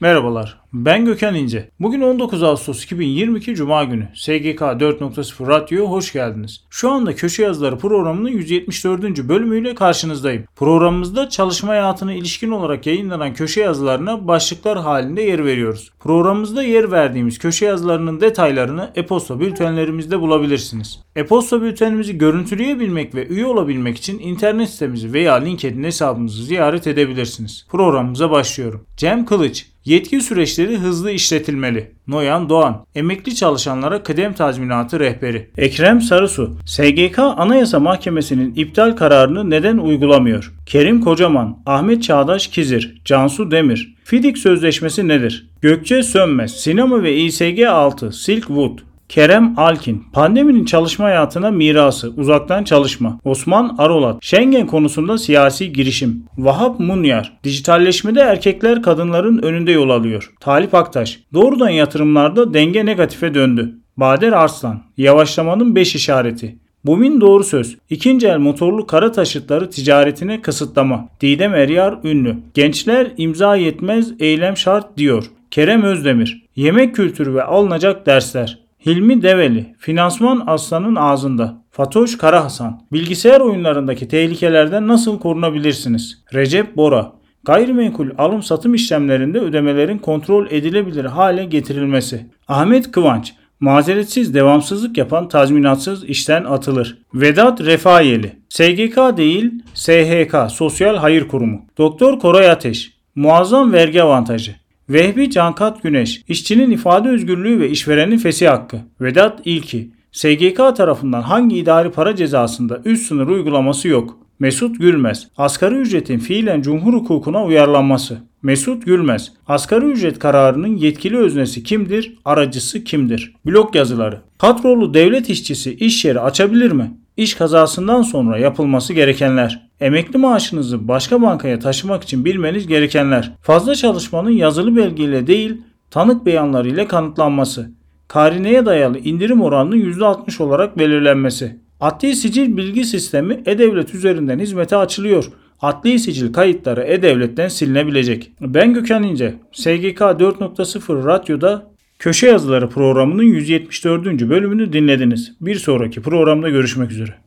Merhabalar, ben Gökhan İnce. Bugün 19 Ağustos 2022 Cuma günü. SGK 4.0 Radyo'ya hoş geldiniz. Şu anda Köşe Yazıları programının 174. bölümüyle karşınızdayım. Programımızda çalışma hayatına ilişkin olarak yayınlanan köşe yazılarına başlıklar halinde yer veriyoruz. Programımızda yer verdiğimiz köşe yazılarının detaylarını e-posta bültenlerimizde bulabilirsiniz. E-posta bültenimizi görüntüleyebilmek ve üye olabilmek için internet sitemizi veya LinkedIn hesabımızı ziyaret edebilirsiniz. Programımıza başlıyorum. Cem Kılıç Yetki süreçleri hızlı işletilmeli. Noyan Doğan, emekli çalışanlara kıdem tazminatı rehberi. Ekrem Sarısu, SGK Anayasa Mahkemesi'nin iptal kararını neden uygulamıyor? Kerim Kocaman, Ahmet Çağdaş Kizir, Cansu Demir. Fidik Sözleşmesi nedir? Gökçe Sönmez, Sinema ve İSG 6, Silk Wood. Kerem Alkin, pandeminin çalışma hayatına mirası, uzaktan çalışma. Osman Arolat, Schengen konusunda siyasi girişim. Vahap Munyar, dijitalleşmede erkekler kadınların önünde yol alıyor. Talip Aktaş, doğrudan yatırımlarda denge negatife döndü. Bader Arslan, yavaşlamanın 5 işareti. Bumin doğru söz. İkinci el motorlu kara taşıtları ticaretine kısıtlama. Didem Eryar ünlü. Gençler imza yetmez, eylem şart diyor. Kerem Özdemir. Yemek kültürü ve alınacak dersler. Hilmi Develi, finansman aslanın ağzında. Fatoş Karahasan, bilgisayar oyunlarındaki tehlikelerden nasıl korunabilirsiniz? Recep Bora, gayrimenkul alım satım işlemlerinde ödemelerin kontrol edilebilir hale getirilmesi. Ahmet Kıvanç, mazeretsiz devamsızlık yapan tazminatsız işten atılır. Vedat Refayeli, SGK değil SHK, Sosyal Hayır Kurumu. Doktor Koray Ateş, muazzam vergi avantajı. Vehbi Cankat Güneş, işçinin ifade özgürlüğü ve işverenin fesih hakkı. Vedat İlki, SGK tarafından hangi idari para cezasında üst sınır uygulaması yok. Mesut Gülmez, asgari ücretin fiilen cumhur hukukuna uyarlanması. Mesut Gülmez, asgari ücret kararının yetkili öznesi kimdir, aracısı kimdir? Blok yazıları. Kadrolu devlet işçisi iş yeri açabilir mi? İş kazasından sonra yapılması gerekenler. Emekli maaşınızı başka bankaya taşımak için bilmeniz gerekenler. Fazla çalışmanın yazılı belgeyle değil, tanık beyanlarıyla kanıtlanması. Karineye dayalı indirim oranının %60 olarak belirlenmesi. Adli sicil bilgi sistemi E-Devlet üzerinden hizmete açılıyor. Adli sicil kayıtları E-Devlet'ten silinebilecek. Ben Gökhan İnce. SGK 4.0 Radyo'da Köşe Yazıları programının 174. bölümünü dinlediniz. Bir sonraki programda görüşmek üzere.